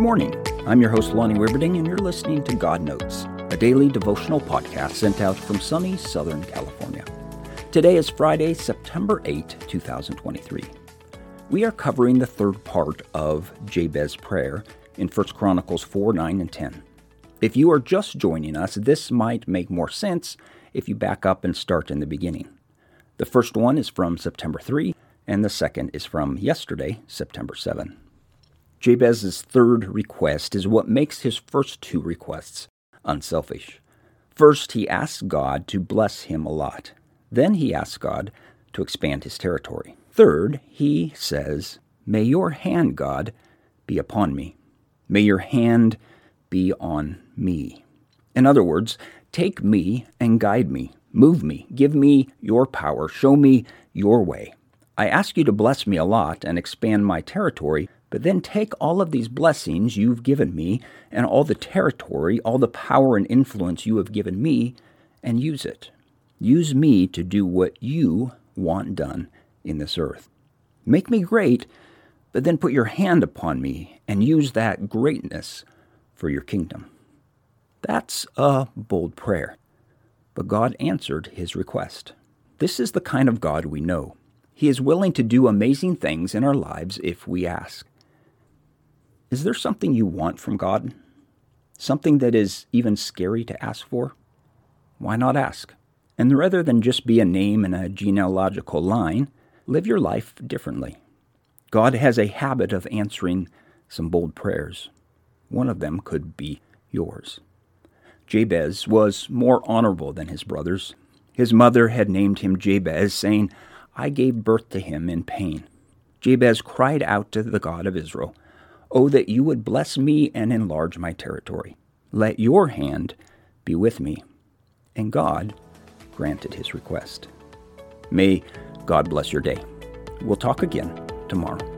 morning. I'm your host, Lonnie Wibberding, and you're listening to God Notes, a daily devotional podcast sent out from sunny Southern California. Today is Friday, September 8, 2023. We are covering the third part of Jabez's prayer in 1 Chronicles 4, 9, and 10. If you are just joining us, this might make more sense if you back up and start in the beginning. The first one is from September 3, and the second is from yesterday, September 7. Jabez's third request is what makes his first two requests unselfish. First, he asks God to bless him a lot. Then he asks God to expand his territory. Third, he says, May your hand, God, be upon me. May your hand be on me. In other words, take me and guide me, move me, give me your power, show me your way. I ask you to bless me a lot and expand my territory, but then take all of these blessings you've given me and all the territory, all the power and influence you have given me, and use it. Use me to do what you want done in this earth. Make me great, but then put your hand upon me and use that greatness for your kingdom. That's a bold prayer, but God answered his request. This is the kind of God we know. He is willing to do amazing things in our lives if we ask. Is there something you want from God? Something that is even scary to ask for? Why not ask? And rather than just be a name in a genealogical line, live your life differently. God has a habit of answering some bold prayers. One of them could be yours. Jabez was more honorable than his brothers. His mother had named him Jabez, saying, I gave birth to him in pain. Jabez cried out to the God of Israel, Oh, that you would bless me and enlarge my territory. Let your hand be with me. And God granted his request. May God bless your day. We'll talk again tomorrow.